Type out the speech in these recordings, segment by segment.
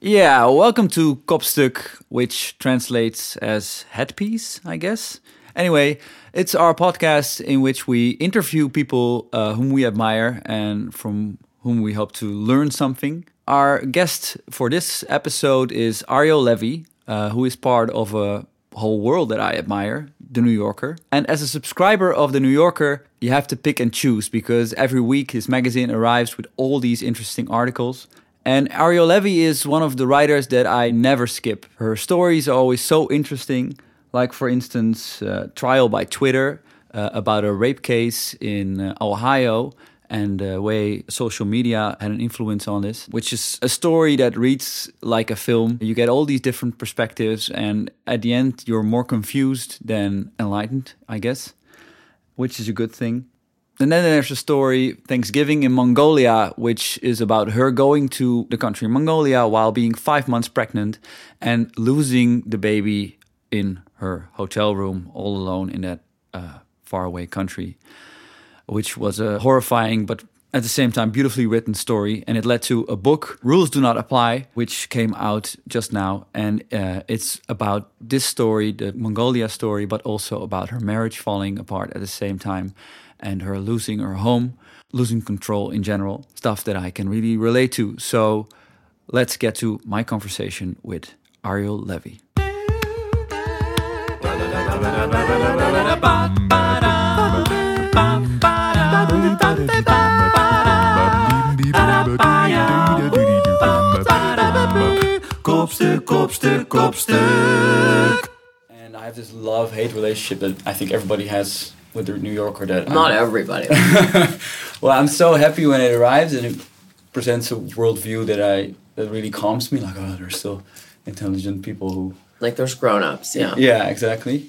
Yeah, welcome to Kopstuk, which translates as headpiece, I guess. Anyway, it's our podcast in which we interview people uh, whom we admire and from whom we hope to learn something. Our guest for this episode is Ariel Levy, uh, who is part of a whole world that I admire, The New Yorker. And as a subscriber of The New Yorker, you have to pick and choose because every week his magazine arrives with all these interesting articles. And Ariel Levy is one of the writers that I never skip. Her stories are always so interesting. Like, for instance, uh, Trial by Twitter uh, about a rape case in uh, Ohio and the way social media had an influence on this, which is a story that reads like a film. You get all these different perspectives, and at the end, you're more confused than enlightened, I guess, which is a good thing. And then there's a story, Thanksgiving in Mongolia, which is about her going to the country Mongolia while being five months pregnant and losing the baby in her hotel room all alone in that uh, faraway country, which was a horrifying but at the same time beautifully written story. And it led to a book, Rules Do Not Apply, which came out just now. And uh, it's about this story, the Mongolia story, but also about her marriage falling apart at the same time and her losing her home, losing control in general, stuff that I can really relate to. So let's get to my conversation with Ariel Levy. Kopstuk, kopstuk, kopstuk. And I have this love hate relationship that I think everybody has with the New Yorker. That uh, Not I'm- everybody. well, I'm so happy when it arrives and it presents a worldview that I that really calms me. Like, oh, there's still intelligent people who. like there's grown-ups, yeah. Yeah, exactly.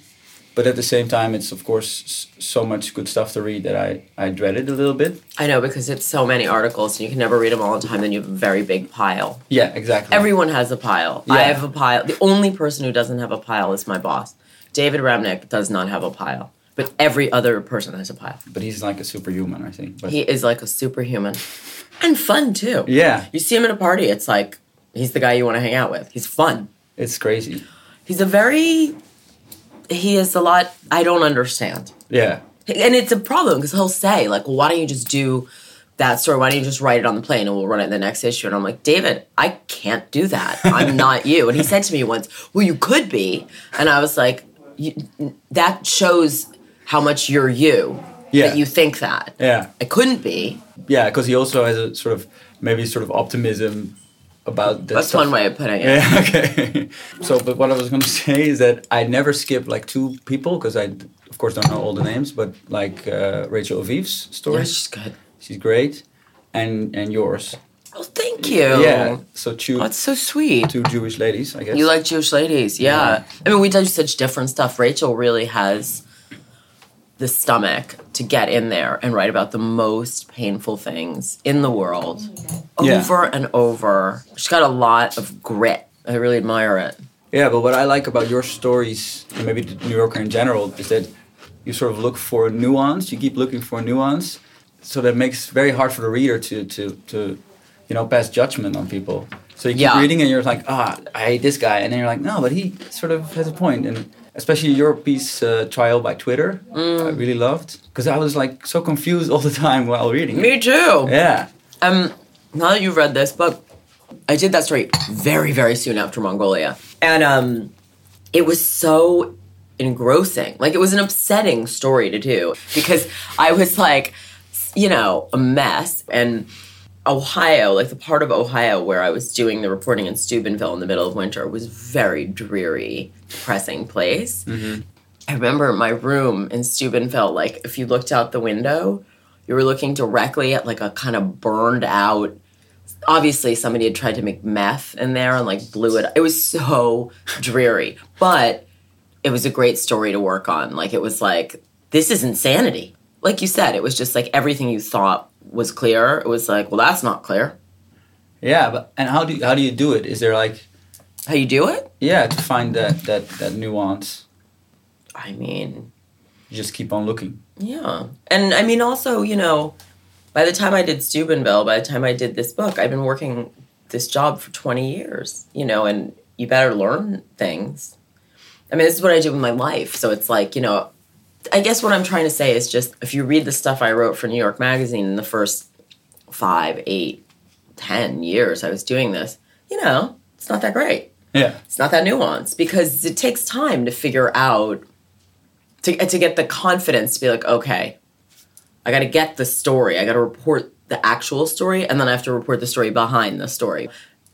But at the same time, it's of course so much good stuff to read that I I dread it a little bit. I know because it's so many articles and you can never read them all the time. Then you have a very big pile. Yeah, exactly. Everyone has a pile. Yeah. I have a pile. The only person who doesn't have a pile is my boss. David Remnick does not have a pile, but every other person has a pile. but he's like a superhuman, I think. But He is like a superhuman and fun too. yeah, You see him at a party, it's like he's the guy you want to hang out with. He's fun. it's crazy. He's a very. He is a lot. I don't understand. Yeah, And it's a problem because he'll say, like, well, why don't you just do that story? Why don't you just write it on the plane and we'll run it in the next issue? And I'm like, David, I can't do that. I'm not you. And he said to me once, well, you could be. And I was like, you, that shows how much you're you. Yeah. That you think that. yeah, I couldn't be. yeah. Because he also has a sort of maybe sort of optimism about that That's stuff. one way of putting it. Yeah, okay. so, but what I was going to say is that I never skip like two people because I, of course, don't know all the names, but like uh, Rachel Aviv's story. Yeah, she's good. she's great, and and yours. Oh, thank you. Yeah. So two Oh, that's so sweet. two Jewish ladies, I guess. You like Jewish ladies, yeah. I mean, we do such different stuff. Rachel really has the stomach to get in there and write about the most painful things in the world Yeah. over and over. She's got a lot of grit. I really admire it. Yeah, but what I like about your stories, and maybe the New Yorker in general, is that you sort of look for nuance. You keep looking for nuance, so that makes it very hard for the reader to to to you know pass judgment on people. So you keep Yeah. reading, and you're like, ah, I hate this guy, and then you're like, no, but he sort of has a point, and especially your piece, uh, trial by Twitter, I really loved because I was like so confused all the time while reading. it. Me too. Yeah, Um, now that you've read this book, I did that story very, very soon after Mongolia. And um, it was so engrossing. Like, it was an upsetting story to do because I was like, you know, a mess. And Ohio, like the part of Ohio where I was doing the reporting in Steubenville in the middle of winter, was very dreary, depressing place. Mm-hmm. I remember my room in Steubenville, like if you looked out the window, you were looking directly at like a kind of burned out. Obviously, somebody had tried to make meth in there and like blew it. It was so dreary, but it was a great story to work on. Like it was like this is insanity. Like you said, it was just like everything you thought was clear. It was like, well, that's not clear. yeah. But and how do you, how do you do it? Is there like How you do it? yeah to find that that that nuance? I mean, You just keep on looking. Yeah. And I mean, also, you know, by the time I did Steubenville, by the time I did this book, I've been working this job for 20 years, you know, and you better learn things. I mean, this is what I do with my life. So it's like, you know, I guess what I'm trying to say is just if you read the stuff I wrote for New York Magazine in the first five, eight, ten years I was doing this, you know, it's not that great. Yeah. It's not that nuanced because it takes time to figure out to to get the confidence to be like, okay, I got to get the story. I got to report the actual story, and then I have to report the story behind the story.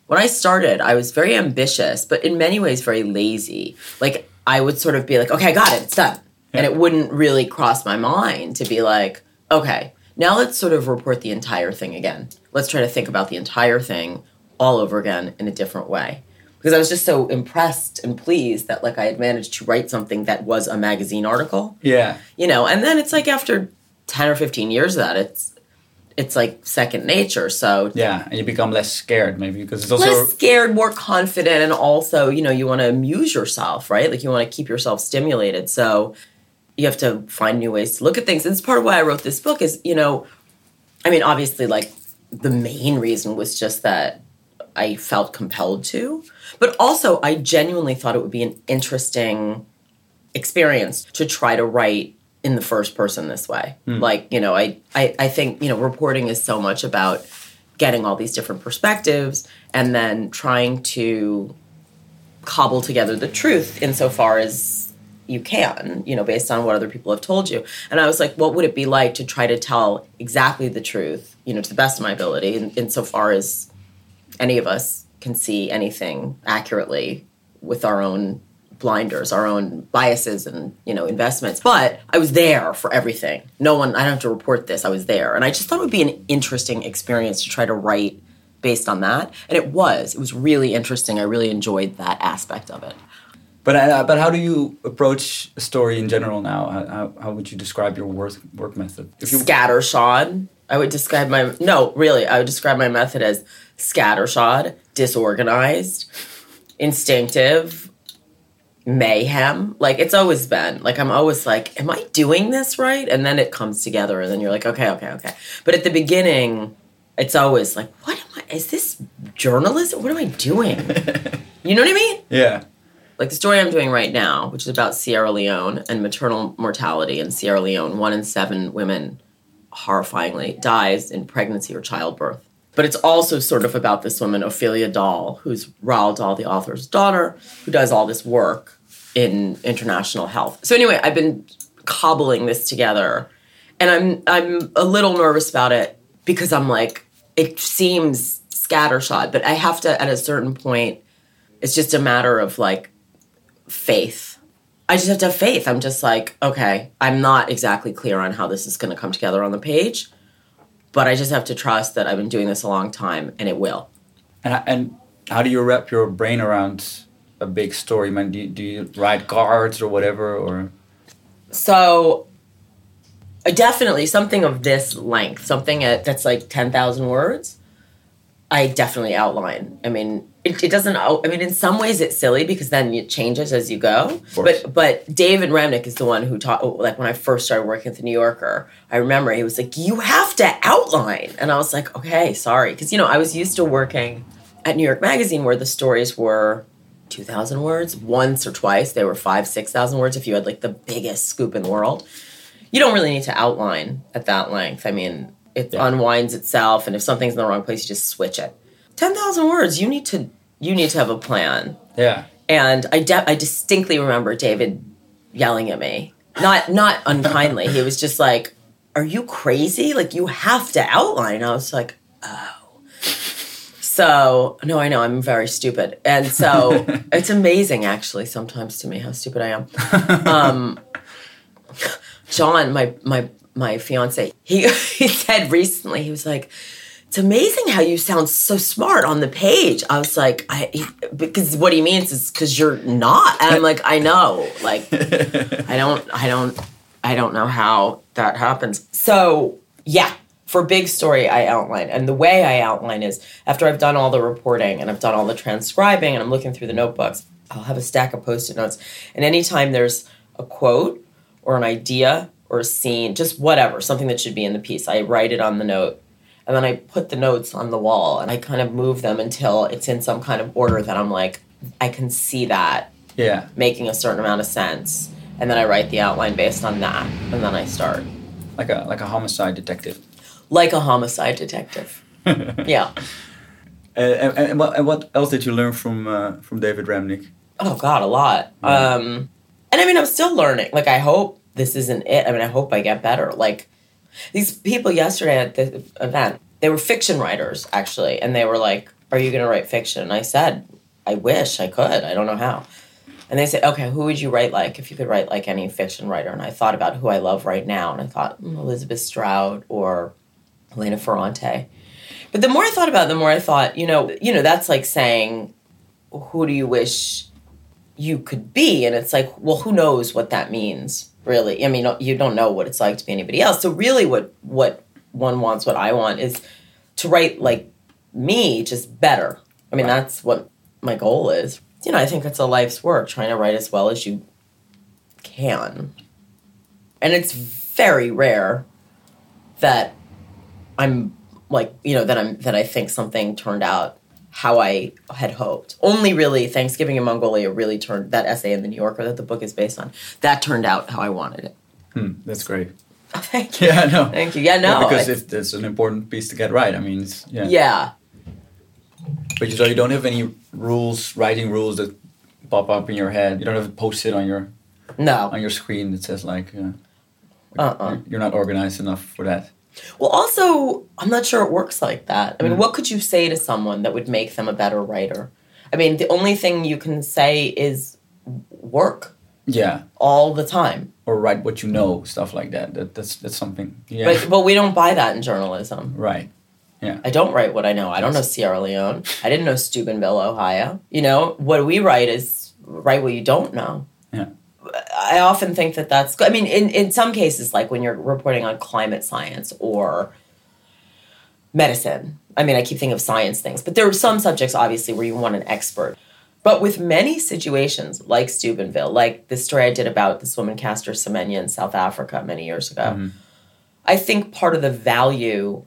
When I started, I was very ambitious, but in many ways very lazy. Like I would sort of be like, okay, I got it, it's done, Yeah. and it wouldn't really cross my mind to be like, okay, now let's sort of report the entire thing again. Let's try to think about the entire thing all over again in a different way because I was just so impressed and pleased that like I had managed to write something that was a magazine article, Yeah. you know. And then it's like after ten or fifteen years of that, it's it's like second nature. So Yeah. And you become less scared maybe because it's also less scared, more confident, and also you know you want to amuse yourself, right? Like you want to keep yourself stimulated. So you have to find new ways to look at things. And it's part of why I wrote this book. Is you know, I mean, obviously, like the main reason was just that I felt compelled to, but also I genuinely thought it would be an interesting experience to try to write in the first person this way. Hmm. Like, you know, I, I I think, you know, reporting is so much about getting all these different perspectives and then trying to cobble together the truth insofar as you can, you know, based on what other people have told you. And I was like, what would it be like to try to tell exactly the truth, you know, to the best of my ability, in, insofar as any of us can see anything accurately with our own blinders, our own biases and, you know, investments. But I was there for everything. No one, I don't have to report this. I was there. And I just thought it would be an interesting experience to try to write based on that. And it was. It was really interesting. I really enjoyed that aspect of it. But uh, but how do you approach a story in general now? How, how, would you describe your work work method? If you scattershod. I would describe my no, really, I would describe my method as scattershod, disorganized, instinctive, mayhem. Like it's always been. Like I'm always like, am I doing this right? And then it comes together and then you're like, okay, okay, okay. But at the beginning, it's always like, what am I is this journalism? What am I doing? you know what I mean? yeah like the story I'm doing right now, which is about Sierra Leone and maternal mortality in Sierra Leone, one in seven women horrifyingly dies in pregnancy or childbirth. But it's also sort of about this woman, Ophelia Dahl, who's Roald Dahl, the author's daughter, who does all this work in international health. So anyway, I've been cobbling this together, and I'm I'm a little nervous about it because I'm like, it seems scattershot, but I have to at a certain point. It's just a matter of like faith. I just have to have faith. I'm just like, okay, I'm not exactly clear on how this is going to come together on the page, but I just have to trust that I've been doing this a long time and it will. and and how do you wrap your brain around a big story? Man, do you, do you write cards or whatever or So, definitely something of this length, something that's like 10,000 words, I definitely outline. I mean, it, it doesn't, I mean, in some ways it's silly because then it changes as you go. But, but David Remnick is the one who taught, like when I first started working at the New Yorker, I remember he was like, you have to outline. And I was like, okay, sorry. Because, you know, I was used to working at New York Magazine where the stories were 2,000 words. Once or twice, they were five, 6,000 words if you had like the biggest scoop in the world. You don't really need to outline at that length. I mean, it Yeah. unwinds itself, and if something's in the wrong place, you just switch it. 10,000 words, you need to you need to have a plan. yeah And I de- I distinctly remember David yelling at me. Not not unkindly. he was just like, "Are you crazy? Like you have to outline." I was like, "Oh." So, no, I know I'm very stupid. And so, it's amazing actually sometimes to me how stupid I am. Um John, my my my fiance, he he said recently, he was like, "It's amazing how you sound so smart on the page." I was like, "I," because what he means is because you're not, and I'm like, "I know, like, I don't, I don't, I don't know how that happens." So yeah, for big story, I outline, and the way I outline is after I've done all the reporting and I've done all the transcribing, and I'm looking through the notebooks. I'll have a stack of post-it notes, and anytime there's a quote or an idea or a scene, just whatever, something that should be in the piece. I write it on the note. And then I put the notes on the wall and I kind of move them until it's in some kind of order that I'm like, I can see that Yeah. making a certain amount of sense. And then I write the outline based on that, and then I start. Like a like a homicide detective. Like a homicide detective. Yeah. Uh, and, and, what, and what else did you learn from uh, from David Remnick? Oh God, a lot. Um, and I mean, I'm still learning. Like, I hope this isn't it. I mean, I hope I get better. Like, these people yesterday at the event, they were fiction writers actually, and they were like, "Are you going to write fiction?" And I said, "I wish I could. I don't know how." And they said, "Okay, who would you write like if you could write like any fiction writer?" And I thought about who I love right now, and I thought mm, Elizabeth Strout or Elena Ferrante. But the more I thought about it, the more I thought, you know, you know, that's like saying, who do you wish you could be? And it's like, well, who knows what that means, really? I mean, you don't know what it's like to be anybody else. So really, what what one wants, what I want, is to write like me, just better. I mean, Right. that's what my goal is. You know, I think it's a life's work trying to write as well as you can, and it's very rare that I'm like you know that I'm that I think something turned out how I had hoped. Only really Thanksgiving in Mongolia really turned that essay in the New Yorker that the book is based on. That turned out how I wanted it. Hmm, that's great. Oh, thank you. Yeah, no. Thank you. Yeah, no. Yeah, because I- if it's an important piece to get right, I mean, it's, yeah. yeah. But you, so you don't have any rules, writing rules that pop up in your head. You don't have a post-it on your No. on your screen that says like, uh, Uh-uh. you're not organized enough for that. Well, also, I'm not sure it works like that. I mean, Mm. what could you say to someone that would make them a better writer? I mean, the only thing you can say is work Yeah, all the time. or write what you know, stuff like that. That that's that's something. Yeah, But but we don't buy that in journalism. right. Yeah. I don't write what I know. I don't know Sierra Leone. I didn't know Steubenville, Ohio. You know, what we write is write what you don't know. Yeah. I often think that that's good. I mean, in, in some cases, like when you're reporting on climate science or medicine, I mean, I keep thinking of science things, but there are some subjects, obviously, where you want an expert. But with many situations, like Steubenville, like the story I did about this woman, Caster Semenya, in South Africa many years ago, Mhm. I think part of the value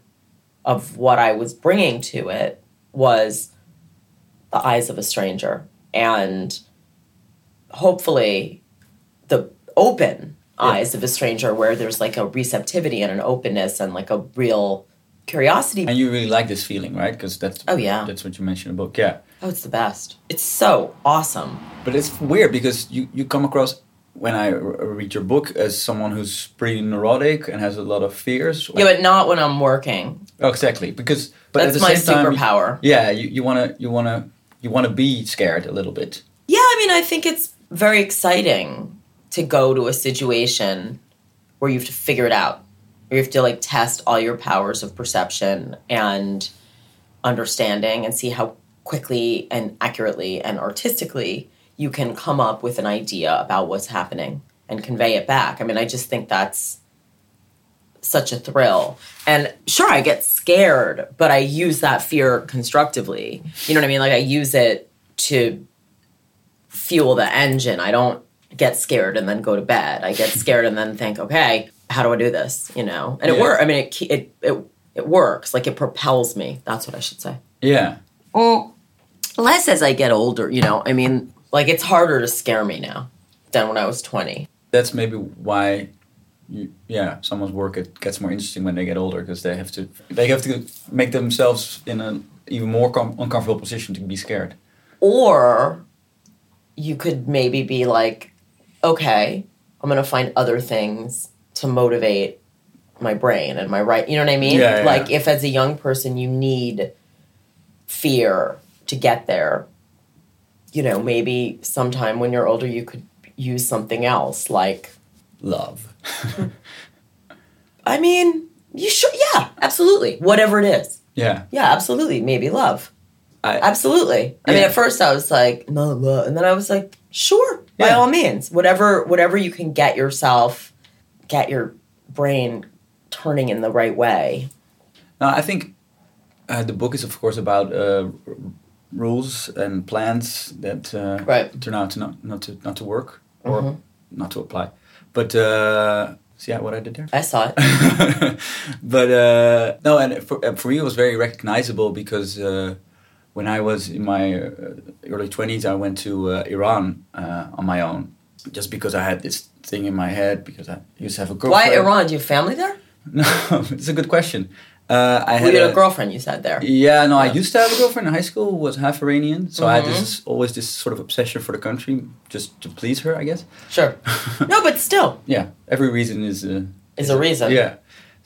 of what I was bringing to it was the eyes of a stranger and hopefully the open Yeah. eyes of a stranger where there's like a receptivity and an openness and like a real curiosity. And you really like this feeling, right? Because that's Oh, yeah. that's what you mentioned in the book. Yeah, oh, it's the best. It's so awesome. but it's weird because you you come across when I r- read your book as someone who's pretty neurotic and has a lot of fears. Yeah, but not when I'm working. Oh, exactly because but That's my same time, superpower. yeah, you, you wanna you wanna you wanna be scared a little bit. Yeah, I mean, I think it's very exciting to go to a situation where you have to figure it out, where you have to like test all your powers of perception and understanding and see how quickly and accurately and artistically you can come up with an idea about what's happening and convey it back. I mean, I just think that's such a thrill. And sure, I get scared, but I use that fear constructively. You know what I mean? Like, I use it to fuel the engine. I don't get scared and then go to bed. I get scared and then think, okay, how do I do this? You know, and it Yeah. works. I mean, it, it it it works. Like it propels me. That's what I should say. Yeah, Well, less as I get older. You know, I mean, like it's harder to scare me now than when I was twenty. that's maybe why. You, yeah, someone's work it gets more interesting when they get older because they have to they have to make themselves in an even more com- uncomfortable position to be scared. Or you could maybe be like, okay, I'm gonna find other things to motivate my brain and my right. You know what I mean? Yeah, yeah, like if as a young person you need fear to get there, you know, maybe sometime when you're older you could use something else. Like, Love. I mean, you should, yeah, absolutely, whatever it is. yeah, Yeah, absolutely, maybe love. I, Absolutely. I mean, at first I was like, no, no, and then I was like, sure, by all means, whatever, whatever you can get yourself, get your brain turning in the right way. Now, I think uh, the book is, of course, about uh, r- rules and plans that uh, Right. turn out to not, not to not to work or Mhm. not to apply. But uh, See what I did there? I saw it. but uh, no, and for, uh, for me it was very recognizable because uh, when I was in my uh, early twenties, I went to uh, Iran uh, on my own, just because I had this thing in my head because I used to have a girlfriend. Why Iran? Do you have family there? No, it's a good question. Uh, I Well, had you had a girlfriend. You said there. Yeah, no, I used to have a girlfriend in high school who was half Iranian, so I had Mm-hmm. this always this sort of obsession for the country, just to please her, I guess. Sure. No, but still, Yeah, every reason is. Uh, is a reason. yeah.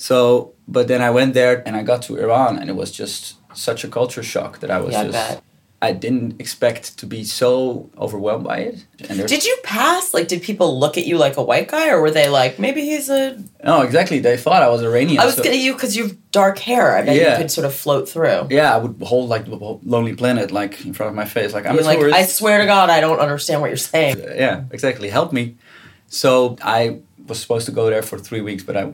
So, but then I went there and I got to Iran, and it was just such a culture shock that I was Yeah, just. bet. I didn't expect to be so overwhelmed by it. And Did you pass? Like, did people look at you like a white guy, or were they like, maybe he's a? No, exactly. They thought I was Iranian. I was so- gonna you because you've dark hair. I bet Yeah. you could sort of float through. Yeah, I would hold like the Lonely Planet like in front of my face, like I'm like, tourist. I swear to God, I don't understand what you're saying. yeah, exactly. Help me. So I was supposed to go there for three weeks, but I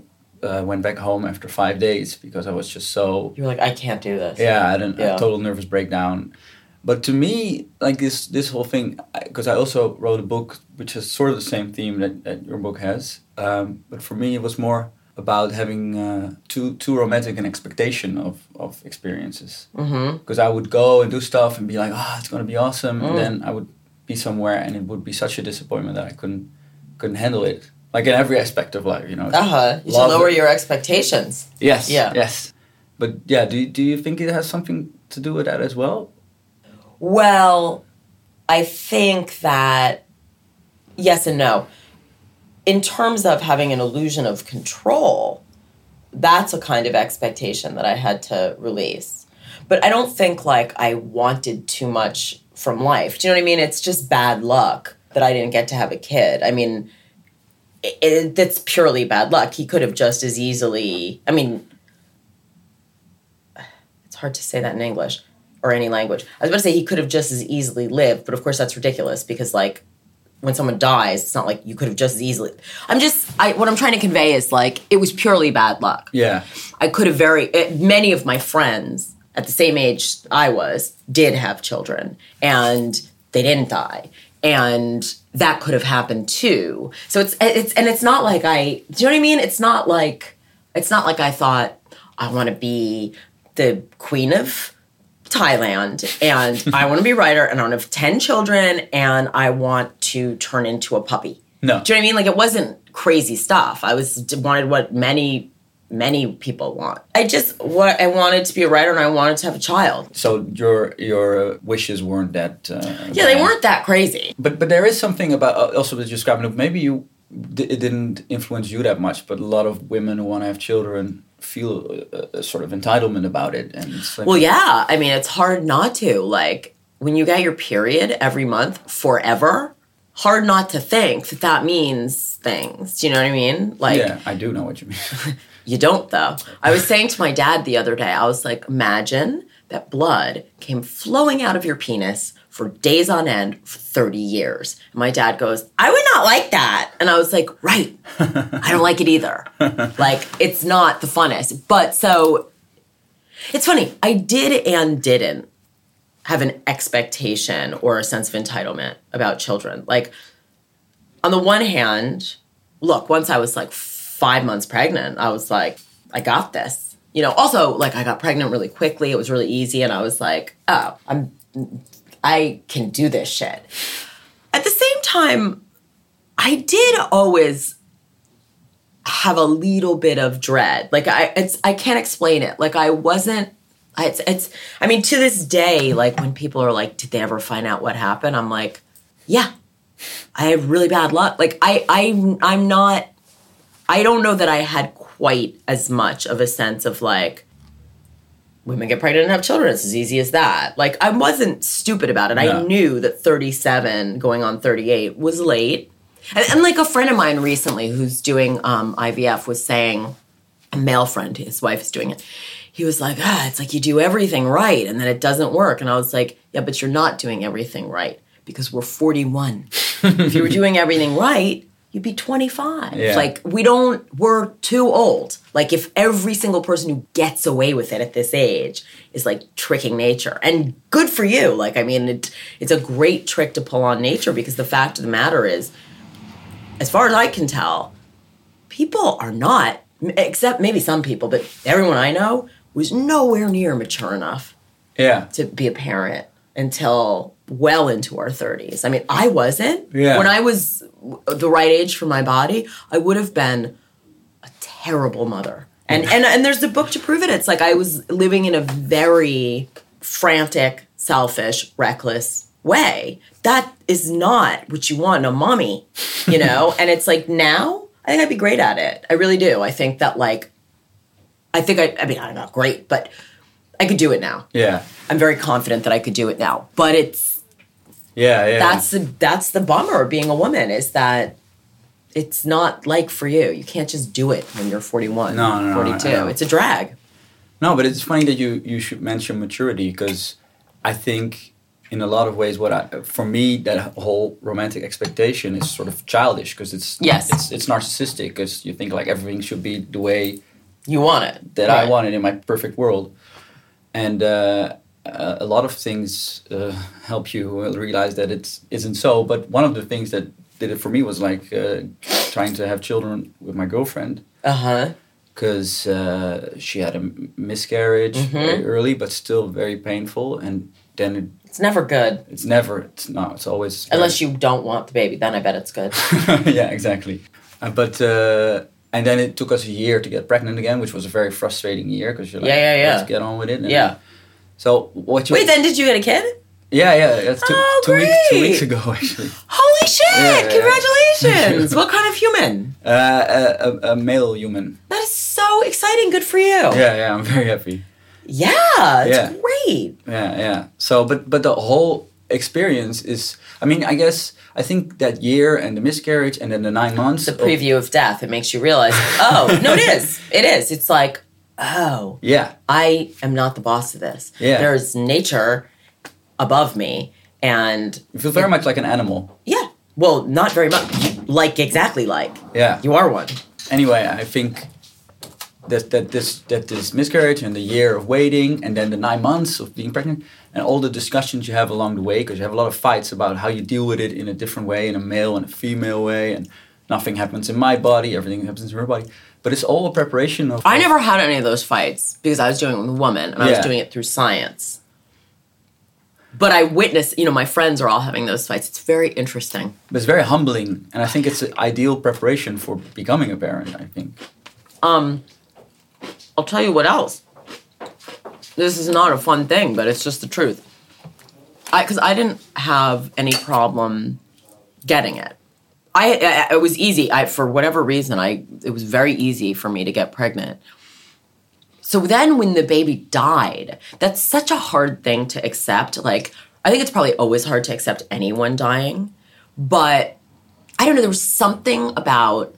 uh, went back home after five days because I was just so You're like, I can't do this. yeah, I had an, Yeah. a total nervous breakdown. But to me, like this this whole thing, because I, also wrote a book which has sort of the same theme that, that your book has. Um, but for me, it was more about having uh, too too romantic an expectation of of experiences Mm-hmm. because I would go and do stuff and be like, oh, it's gonna be awesome, Mm. and then I would be somewhere and it would be such a disappointment that I couldn't couldn't handle it. Like in every aspect of life, you know. Uh huh. You should lower it. your expectations. Yes. Yeah. Yes. But yeah, do do you think it has something to do with that as well? Well, I think that yes and no. In terms of having an illusion of control, that's a kind of expectation that I had to release. But I don't think like I wanted too much from life. Do you know what I mean? It's just bad luck that I didn't get to have a kid. I mean, it, it, that's purely bad luck. He could have just as easily. I mean, it's hard to say that in English or any language. I was about to say he could have just as easily lived, but of course that's ridiculous because like when someone dies, it's not like you could have just as easily. I'm just I what I'm trying to convey is like it was purely bad luck. Yeah. I could have very it, many of my friends at the same age I was did have children and they didn't die. And that could have happened too. So it's it's and it's not like I do you know what I mean? It's not like it's not like I thought I want to be the queen of Thailand and I want to be a writer and I want to have 10 children and I want to turn into a puppy. No. Do you know what I mean? Like it wasn't crazy stuff. I was wanted what many many people want. I just what I wanted to be a writer and I wanted to have a child. So your your wishes weren't that. Uh, Yeah, they weren't that crazy. But but there is something about uh, also described. Look, maybe you it didn't influence you that much, but a lot of women who want to have children feel a, a sort of entitlement about it, and like, Well, yeah. I mean, it's hard not to. Like when you get your period every month forever, hard not to think that that means things. Do you know what I mean? Like yeah, I do know what you mean. You don't, though. I was saying to my dad the other day, I was like, imagine that blood came flowing out of your penis for days on end for 30 years. And my dad goes, I would not like that. And I was like, right. I don't like it either. like, it's not the funnest. But so it's funny. I did and didn't have an expectation or a sense of entitlement about children. Like, on the one hand, look, once I was like five months pregnant, I was like, I got this. You know, also like I got pregnant really quickly. It was really easy, and I was like, oh, I'm, I can do this shit. At the same time, I did always have a little bit of dread. Like I, it's I can't explain it. Like I wasn't. It's, it's. I mean, to this day, like when people are like, "Did they ever find out what happened?" I'm like, "Yeah, I have really bad luck. Like I, I, I'm not. I don't know that I had quite as much of a sense of like women get pregnant and have children. It's as easy as that. Like I wasn't stupid about it. I knew that 37 going on 38 was late. And, and like a friend of mine recently who's doing um, IVF was saying, a male friend, his wife is doing it. He was like, ah, it's like you do everything right and then it doesn't work. And I was like, yeah, but you're not doing everything right because we're 41. if you were doing everything right, you'd be 25. Yeah. Like, we don't, we're too old. Like, if every single person who gets away with it at this age is like tricking nature, and good for you. Like, I mean, it, it's a great trick to pull on nature because the fact of the matter is, as far as I can tell, people are not, except maybe some people, but everyone I know was nowhere near mature enough Yeah. to be a parent until well into our 30s. I mean, I wasn't. Yeah. When I was the right age for my body, I would have been a terrible mother. And and and there's the book to prove it. It's like I was living in a very frantic, selfish, reckless way. That is not what you want in a mommy, you know? and it's like now, I think I'd be great at it. I really do. I think that like I think I I mean, I'm not great, but I could do it now. Yeah. I'm very confident that I could do it now. But it's Yeah. Yeah. that's the that's the bummer of being a woman is that it's not like for you. You can't just do it when you're 41, No, no, no, 42. I know. It's a drag. No, but it's funny that you you should mention maturity because I think in a lot of ways what I for me that whole romantic expectation is sort of childish because it's Yes. it's it's narcissistic because you think like everything should be the way You want it. that I Right. wanted in my perfect world, and uh, uh, a lot of things uh, help you realize that it isn't so. But one of the things that did it for me was like uh, trying to have children with my girlfriend Uh-huh. because uh, she had a miscarriage Mm-hmm. very early, but still very painful. And then it, It's never good it's never, it's not, it's always. very- unless you don't want the baby. Then I bet it's good. yeah, exactly. Uh, but uh, and then it took us a year to get pregnant again, which was a very frustrating year because you're like, Yeah, yeah, yeah. let's get on with it. And Yeah. So what you? Wait, then did you get a kid? Yeah, yeah. That's two, Oh, two weeks, two weeks ago actually. Holy shit! Yeah. Congratulations! what kind of human? Uh, a, a, a male human. That is so exciting. Good for you. Yeah, yeah. I'm very happy. Yeah, it's Yeah. great. Yeah, yeah. So, but but the whole experience is. I mean, I guess I think that year and the miscarriage and then the nine months. The of- preview of death. It makes you realize, oh, no, it is. It is. It's like, oh, yeah, I am not the boss of this. Yeah. There's nature above me. And you feel very much like an animal. yeah, well, not very much. Like, exactly like. Yeah. You are one. anyway, I think that that this that this miscarriage and the year of waiting and then the nine months of being pregnant and all the discussions you have along the way because you have a lot of fights about how you deal with it in a different way in a male and a female way and nothing happens in my body everything happens in her body but it's all a preparation of I never had any of those fights because I was doing it with a woman and I was doing it through science. But I witness, you know, my friends are all having those fights. It's very interesting. but it's very humbling and I think it's an ideal preparation for becoming a parent I think Um, I'll tell you what else. This is not a fun thing, but it's just the truth. I because I didn't have any problem getting it. I, I it was easy. I for whatever reason, I it was very easy for me to get pregnant. So then when the baby died, that's such a hard thing to accept. Like I think it's probably always hard to accept anyone dying, but I don't know, there was something about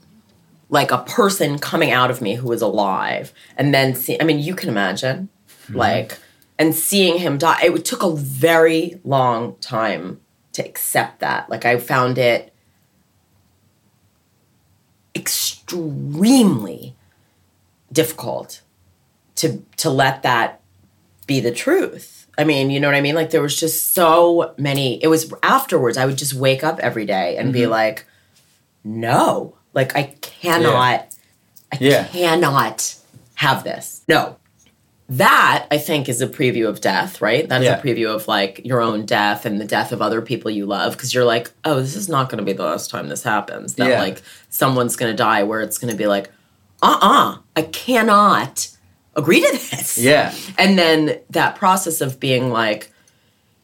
like a person coming out of me who was alive and then see I mean you can imagine mm-hmm. like and seeing him die it took a very long time to accept that like I found it extremely difficult to to let that be the truth. I mean, you know what I mean? Like there was just so many it was afterwards I would just wake up every day and be mm-hmm. like no. Like I cannot I Yeah. cannot have this. No. That I think is a preview of death, right? That's Yeah. a preview of like your own death and the death of other people you love because you're like, "Oh, this is not going to be the last time this happens." That Yeah. like someone's going to die where it's going to be like, "Uh-uh, I cannot agree to this." yeah And then that process of being like,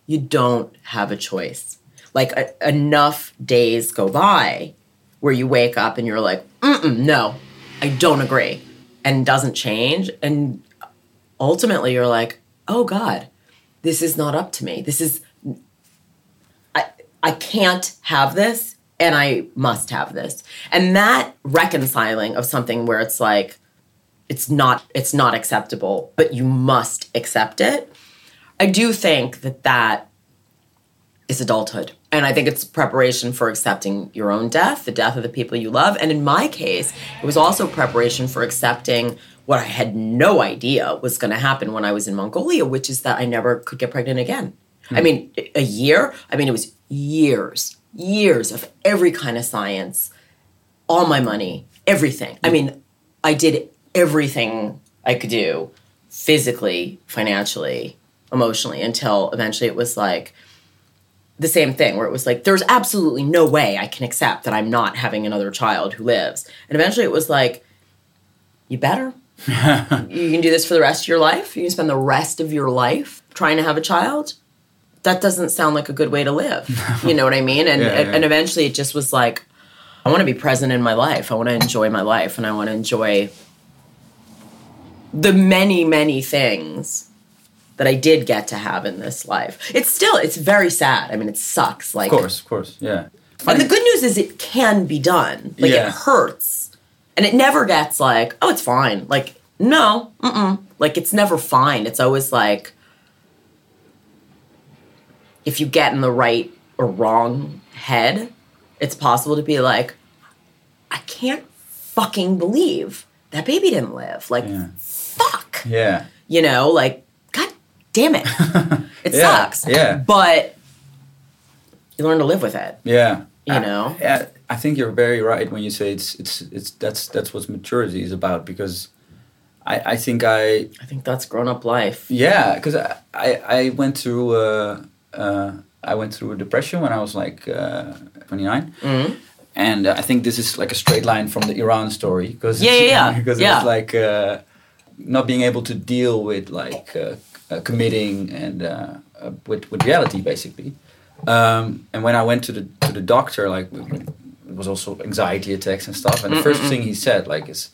you don't have a choice. Like a, enough days go by where you wake up and you're like, Mm-mm, no, I don't agree, and doesn't change. And ultimately, you're like, oh God, this is not up to me. This is, I, I can't have this, and I must have this. And that reconciling of something where it's like, it's not it's not acceptable but you must accept it i do think that that is adulthood and i think it's preparation for accepting your own death the death of the people you love and in my case it was also preparation for accepting what i had no idea was going to happen when i was in mongolia which is that i never could get pregnant again i hmm. mean a year i mean it was years years of every kind of science all my money everything. I mean, I did everything I could do physically, financially, emotionally until eventually it was like the same thing where it was like there's absolutely no way I can accept that I'm not having another child who lives. And eventually it was like you better. you can do this for the rest of your life. You can spend the rest of your life trying to have a child. That doesn't sound like a good way to live. You know what I mean? And Yeah, yeah. and eventually it just was like I want to be present in my life. I want to enjoy my life and I want to enjoy the many many things that I did get to have in this life. It's still it's very sad. I mean, it sucks. Like, Of course, of course, yeah. and the good news is it can be done. Like Yeah. it hurts, and it never gets like, oh, it's fine. Like no, mm-mm. like it's never fine. It's always like if you get in the right or wrong head, it's possible to be like, I can't fucking believe that baby didn't live. Like, Yeah. fuck Yeah. you know, like, God damn it. It Yeah, sucks. yeah. But you learn to live with it. Yeah. You I- know? Yeah, I think you're very right when you say it's it's it's that's that's what maturity is about because I I think I I think that's grown up life. yeah because I, I I went through uh uh I went through a depression when I was like uh, 29 Mhm. and I think this is like a straight line from the Iran story because Yeah, yeah, yeah. because Yeah. it's like uh, not being able to deal with like uh, uh, committing and uh, uh, with with reality basically. Um, and when I went to the to the doctor, like it was also anxiety attacks and stuff. And the first thing he said like is,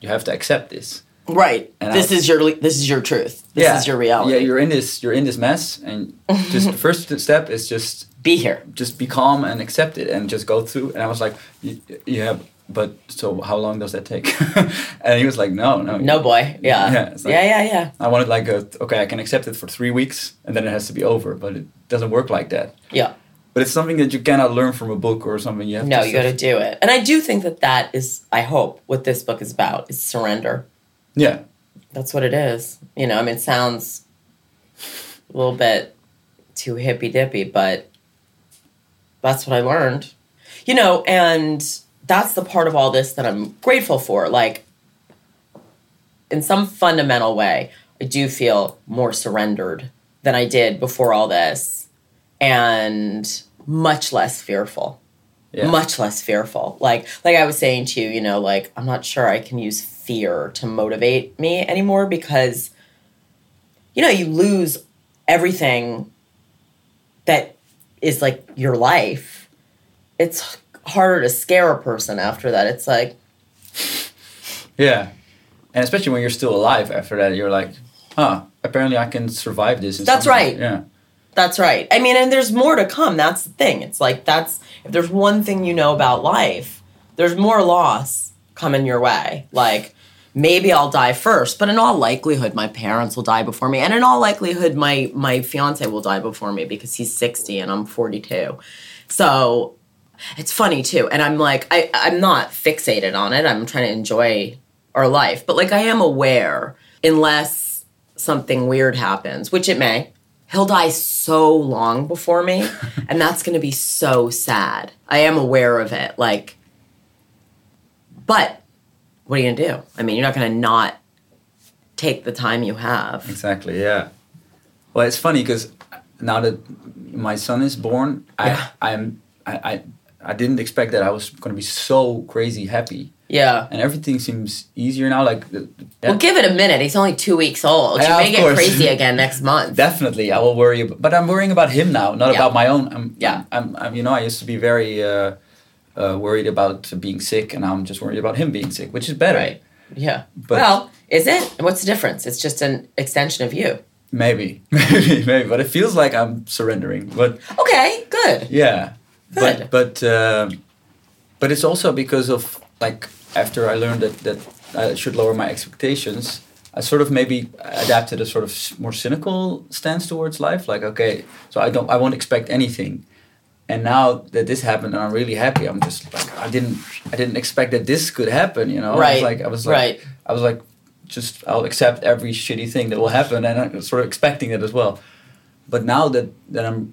"You have to accept this." Right. And this I- is your this is your truth. This yeah, is your reality. Yeah, you're in this you're in this mess, and just the first step is just Be here. just be calm and accept it and just go through. And I was like, "Y- yeah, but so how long does that take? and he was like, no, no, No boy. Yeah. Yeah, like- yeah, yeah, yeah. I wanted like a okay, I can accept it for three weeks and then it has to be over, but it doesn't work like that. Yeah. But it's something that you cannot learn from a book or something. You have No, you got to do it. And I do think that that is, I hope, what this book is about is surrender. Yeah, That's what it is. You know, I mean, it sounds a little bit too hippy dippy, but that's what I learned. You know, and that's the part of all this that I'm grateful for. Like, in some fundamental way, I do feel more surrendered than I did before all this and much less fearful. Yeah, much less fearful. Like like i was saying to you you know like i'm not sure i can use fear to motivate me anymore because you know you lose everything that is like your life. It's harder to scare a person after that. It's like yeah. And especially when you're still alive after that, you're like, huh, apparently I can survive this. That's way. right. Yeah, That's right. I mean, and there's more to come. That's the thing. It's like that's if there's one thing you know about life, there's more loss coming your way. Like maybe I'll die first, but in all likelihood my parents will die before me. And in all likelihood my my fiance will die before me because he's 60 and I'm 42. So it's funny too. And I'm like I I'm not fixated on it. I'm trying to enjoy our life. But like I am aware unless something weird happens, which it may. He'll die so long before me, and that's going to be so sad. I am aware of it. Like, but what are you going to do? I mean, you're not going to not take the time you have. exactly. Yeah. Well, it's funny because now that my son is born, Yeah. I I'm I, I I didn't expect that I was going to be so crazy happy, Yeah. and everything seems easier now. Like, yeah, Well, give it a minute. He's only two weeks old. Yeah, you may get course. crazy again next month. definitely I will worry, about, but I'm worrying about him now, not Yeah. about my own. I'm, Yeah. I'm, I'm, you know, I used to be very uh, uh, worried about being sick, and now I'm just worried about him being sick, which is better. Right. Yeah. But- well, is it? What's the difference? It's just an extension of you. Maybe, maybe, maybe, but it feels like I'm surrendering. But Okay, good. yeah, Good. but but um but it's also because of like after I learned that that I should lower my expectations. I sort of maybe adapted a sort of more cynical stance towards life. Like, okay, so I don't, I won't expect anything. And now that this happened, and I'm really happy. I'm just like, I didn't, I didn't expect that this could happen. You know, I Right, was like, I was like, right. I was like, just I'll accept every shitty thing that will happen, and I'm sort of expecting it as well. But now that that I'm,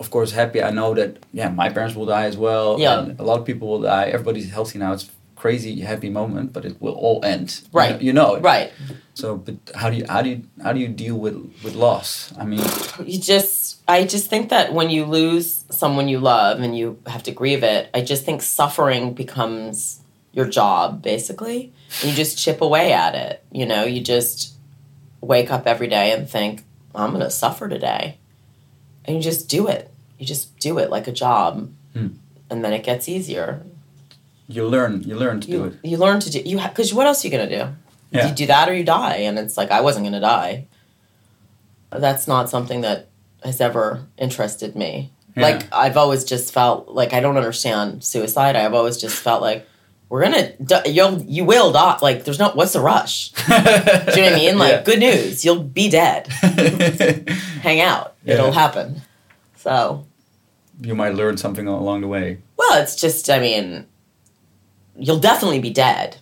of course, happy, I know that yeah, my parents will die as well. Yeah. and a lot of people will die. Everybody's healthy now. It's crazy happy moment, but it will all end. You Right. know- You know, it. Right. So, but how do you how do you how do you deal with with loss? I mean, you just i just think that when you lose someone you love and you have to grieve it i just think suffering becomes your job basically and you just chip away at it you know you just wake up every day and think i'm going to suffer today and you just do it you just do it like a job Hmm. and then it gets easier you learn you learn to do it. you learn to do you because what else are you going to do? Yeah. you do that or you die and it's like i wasn't going to die. That's not something that has ever interested me. Yeah. like i've always just felt like i don't understand suicide. I've always just felt like we're gonna di- you'll you will die. Like there's no what's the rush? Do you know what i mean? Like Yeah. good news you'll be dead. Hang out. It'll happen. So. You might learn something along the way. well it's just i mean you'll definitely be dead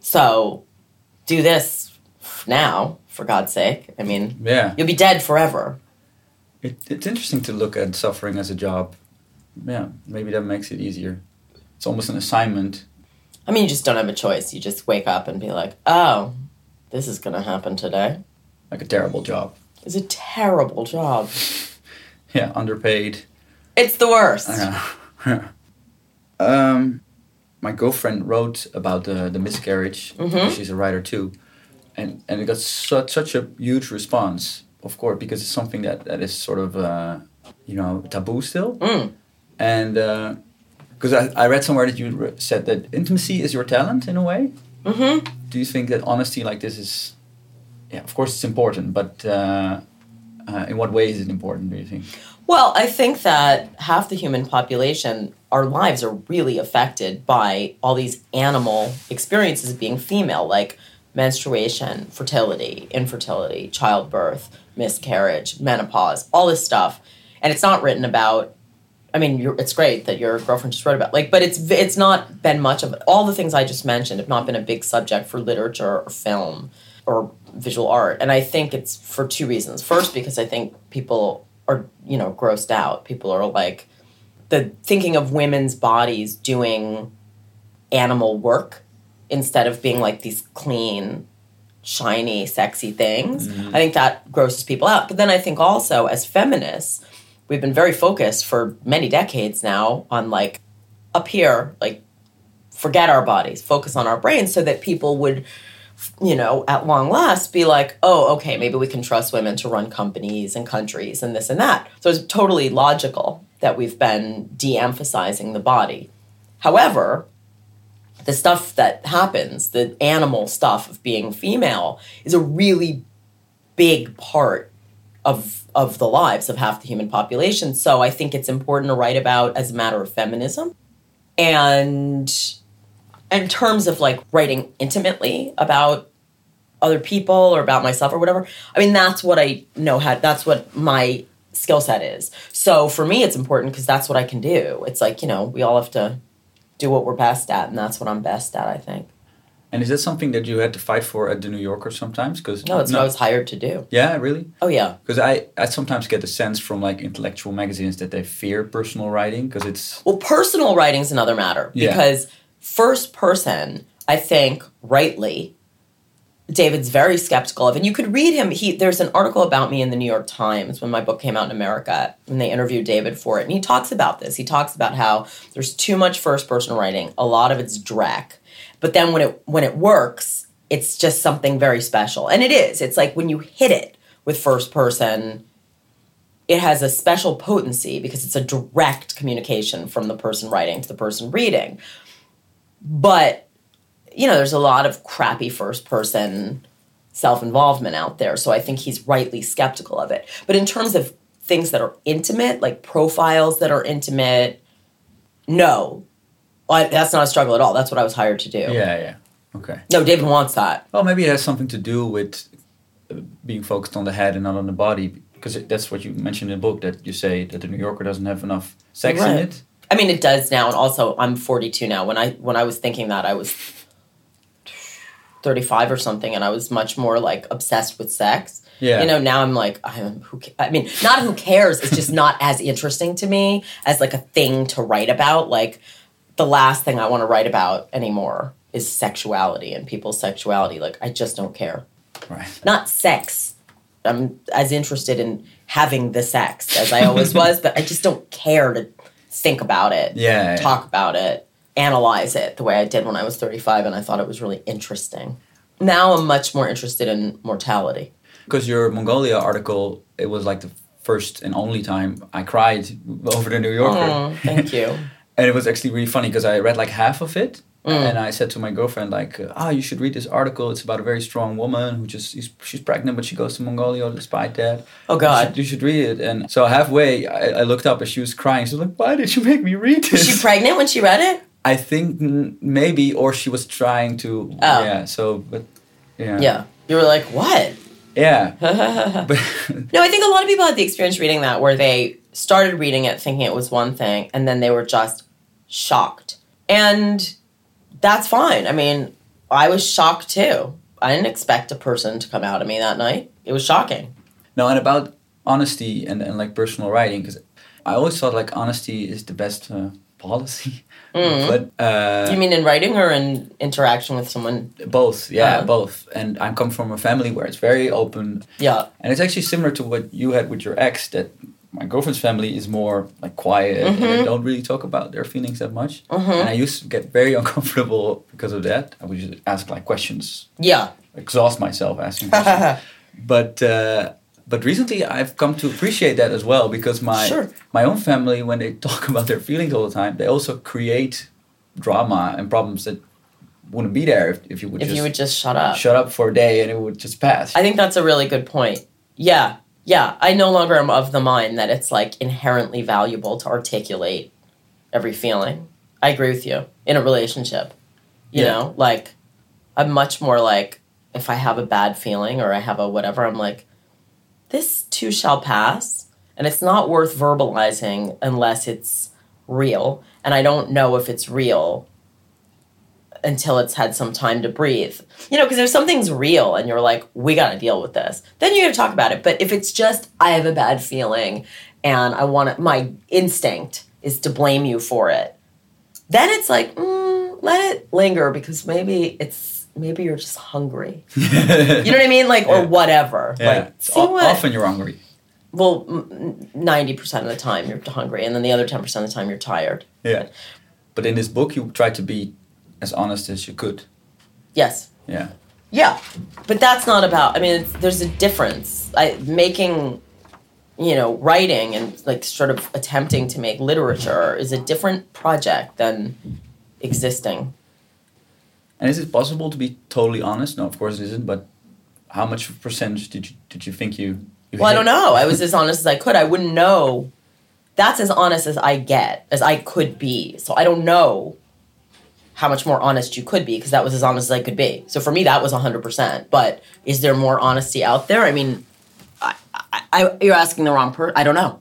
so do this now for god's sake i mean Yeah, you'll be dead forever it, it's interesting to look at suffering as a job. Yeah, maybe that makes it easier. It's almost an assignment. I mean, you just don't have a choice. You just wake up and be like, oh, this is going to happen today. like a terrible job. It's a terrible job. Yeah, underpaid. It's the worst. Yeah. um, my girlfriend wrote about the the miscarriage. Mhm. She's a writer too, and and it got such such a huge response. Of course, because it's something that that is sort of uh, you know taboo still. Mm. And because I I read somewhere that you re- said that intimacy is your talent in a way. Mm-hmm. Do you think that honesty like this is, yeah, of course it's important, but uh, uh, in what way is it important? Do you think? Well, I think that half the human population, our lives are really affected by all these animal experiences of being female, like menstruation, fertility, infertility, childbirth, miscarriage, menopause, all this stuff. And it's not written about. I mean, it's great that your girlfriend just wrote about, like, but it's it's not been much of all the things I just mentioned have not been a big subject for literature or film or visual art, and I think it's for two reasons. First, because I think people are you know grossed out. People are like the thinking of women's bodies doing animal work instead of being like these clean, shiny, sexy things. Mm-hmm. I think that grosses people out. But then I think also as feminists, we've been very focused for many decades now on like up here, like forget our bodies, focus on our brains so that people would you know, at long last be like, oh, okay, maybe we can trust women to run companies and countries and this and that. So it's totally logical that we've been de emphasizing the body. However, the stuff that happens, the animal stuff of being female, is a really big part of of the lives of half the human population. So I think it's important to write about as a matter of feminism. And in terms of like writing intimately about other people or about myself or whatever, I mean that's what I know how that's what my skill set is. So for me it's important because that's what I can do. It's like, you know, we all have to do what we're best at and that's what I'm best at, I think. And is that something that you had to fight for at the New Yorker sometimes? Because No, it's what I was hired to do. Yeah, really. Oh yeah. Because I, I sometimes get the sense from like intellectual magazines that they fear personal writing because it's Well, personal writing's another matter Yeah. because first person, I think rightly, David's very skeptical of. And you could read him. He there's an article about me in the New York Times when my book came out in America, and they interviewed David for it, and he talks about this. He talks about how there's too much first person writing. A lot of it's dreck, but then when it when it works, it's just something very special, and it is. It's like when you hit it with first person it has a special potency because it's a direct communication from the person writing to the person reading. But, you know, there's a lot of crappy first person self involvement out there. So I think he's rightly skeptical of it. But in terms of things that are intimate, like profiles that are intimate, no. I- that's not a struggle at all. That's what I was hired to do. yeah, yeah. Okay. No, David wants that. Well, maybe it has something to do with uh, being focused on the head and not on the body because it, that's what you mentioned in the book that you say that the New Yorker doesn't have enough sex in it. I mean, it does now, and also I'm 42 now. When I when I was thinking that, I was 35 or something, and I was much more like obsessed with sex. Yeah. You know, now I'm like, I'm who? ca- I mean, not who cares. It's just not as interesting to me as like a thing to write about. Like the last thing I want to write about anymore is sexuality and people's sexuality. Like I just don't care. Right. Not sex. I'm as interested in having the sex as I always was, but I just don't care to think about it, Yeah. talk about it, analyze it the way I did when I was 35 and I thought it was really interesting. Now I'm much more interested in mortality. Because your Mongolia article, it was like the first and only time I cried over the New Yorker. Oh, thank you. and it was actually really funny because I read like half of it, Mm. and I said to my girlfriend like, "Ah, you should read this article. It's about a very strong woman who just she's, she's pregnant, but she goes to Mongolia despite that. Oh You God. should, you should read it." And so halfway, I, I looked up and she was crying. She was like, "Why did you make me read Was this?" she pregnant when she read it? I think maybe, or she was trying to. Oh. Yeah. So, but yeah. Yeah. You were like, what? Yeah. no, I think a lot of people had the experience reading that where they started reading it thinking it was one thing and then they were just shocked. And that's fine. I mean, I was shocked too. I didn't expect a person to come out at me that night. It was shocking. no, and about honesty and, and like personal writing, because I always thought like honesty is the best uh, policy. Mhm. But uh, you mean in writing or in interaction with someone? both, yeah, Uh-huh. both. And I come from a family where it's very open, Yeah. and it's actually similar to what you had with your ex. That my girlfriend's family is more like quiet and they Mhm. don't really talk about their feelings that much. hmm And I used to get very uncomfortable because of that. I would just ask like questions, Yeah. exhaust myself asking questions. but uh, but recently I've come to appreciate that as well because my Sure. my own family when they talk about their feelings all the time, they also create drama and problems that wouldn't be there if, if you would if just you would just shut up. shut up for a day and it would just pass. I think that's a really good point. Yeah. Yeah. I no longer am of the mind that it's like inherently valuable to articulate every feeling. I agree with you in a relationship. You Yeah. know, like I'm much more like if I have a bad feeling or I have a whatever, I'm like, this too shall pass. And it's not worth verbalizing unless it's real. And I don't know if it's real until it's had some time to breathe. You know, because if something's real and you're like, we got to deal with this, then you got to talk about it. But if it's just, I have a bad feeling and I want my instinct is to blame you for it, then it's like, mm, let it linger because maybe it's, maybe you're just hungry. You know what I mean? Like, or whatever. yeah. Like, see o- what? often you're hungry. well, 90% of the time you're hungry and then the other 10% of the time you're tired. Yeah. But in this book, you try to be as honest as you could. Yes. Yeah. Yeah, but that's not about. I mean, it's, there's a difference. I making, you know, writing and like sort of attempting to make literature is a different project than existing. And is it possible to be totally honest? No, of course it isn't. But how much percentage did you did you think you? you Well, I don't know. I was as honest as I could. I wouldn't know. That's as honest as I get, as I could be. So I don't know how much more honest you could be because that was as honest as I could be. So for me, that was 100%. But is there more honesty out there? I mean, I, I, I, you're asking the wrong person. I don't know.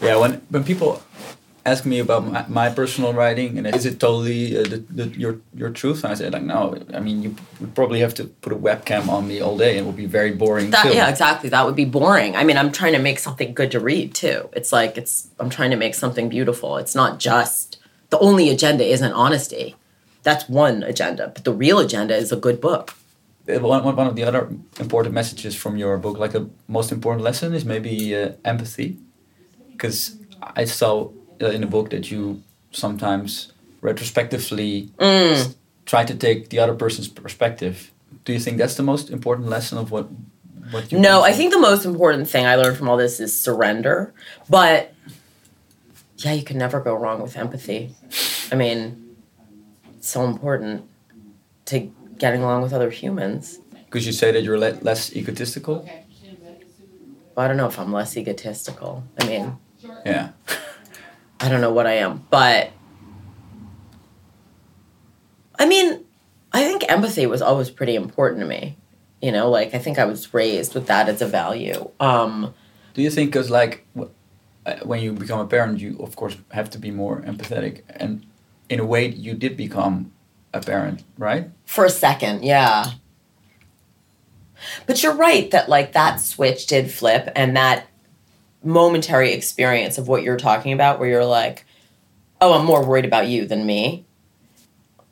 Yeah, when when people ask me about my, my personal writing and is it totally uh, the, the, your your truth, and I say like no. I mean, you would probably have to put a webcam on me all day, and it would be very boring. That, yeah, exactly. That would be boring. I mean, I'm trying to make something good to read too. It's like it's I'm trying to make something beautiful. It's not just the only agenda isn't honesty. That's one agenda, but the real agenda is a good book. One, One, one one of the other important messages from your book, like the most important lesson, is maybe uh, empathy, because I saw uh, in the book that you sometimes retrospectively s- try to take the other person's perspective. Do you think that's the most important lesson of what what you? No, I think the most important thing I learned from all this is surrender. But yeah, you can never go wrong with empathy. I mean, it's so important to getting along with other humans. Could you say that you're le- less egotistical? Well, I don't know if I'm less egotistical. I mean, Yeah. I don't know what I am, but I mean, I think empathy was always pretty important to me. You know, like I think I was raised with that as a value. Um, Do you think, because like uh, when you become a parent, you of course have to be more empathetic, and in a way, you did become a parent, right? for a second, yeah. But you're right that like that switch did flip and that momentary experience of what you're talking about where you're like, "Oh, I'm more worried about you than me."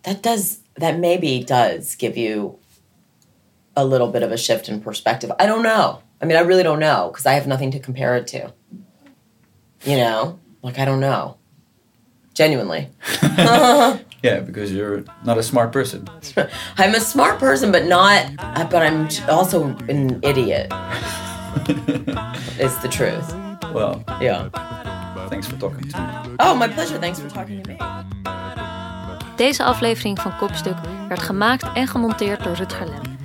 That does that maybe does give you a little bit of a shift in perspective. I don't know. I mean, I really don't know because I have nothing to compare it to. You know, like I don't know. Genuinely. yeah, because you're not a smart person. I'm a smart person, but not. But I'm also an idiot. it's the truth. Well, Yeah. thanks for talking to me. Oh, my pleasure. Thanks for talking to me. Deze aflevering van Kopstuk werd gemaakt en gemonteerd door Rutger Lem.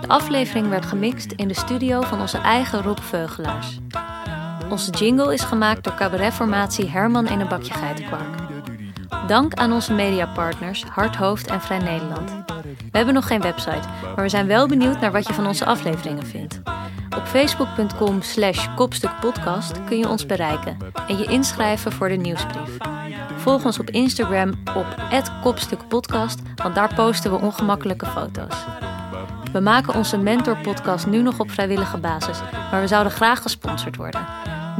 De aflevering werd gemixt in de studio van onze eigen Rob Veugelaars. Onze jingle is gemaakt door cabaretformatie Herman in een bakje geitenkwark. Dank aan onze mediapartners Hart, Hoofd en Vrij Nederland. We hebben nog geen website, maar we zijn wel benieuwd naar wat je van onze afleveringen vindt. Op facebook.com slash kopstukpodcast kun je ons bereiken en je inschrijven voor de nieuwsbrief. Volg ons op Instagram op kopstukpodcast, want daar posten we ongemakkelijke foto's. We maken onze mentorpodcast nu nog op vrijwillige basis, maar we zouden graag gesponsord worden.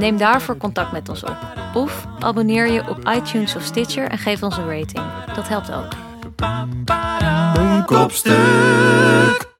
Neem daarvoor contact met ons op. Of abonneer je op iTunes of Stitcher en geef ons een rating. Dat helpt ook.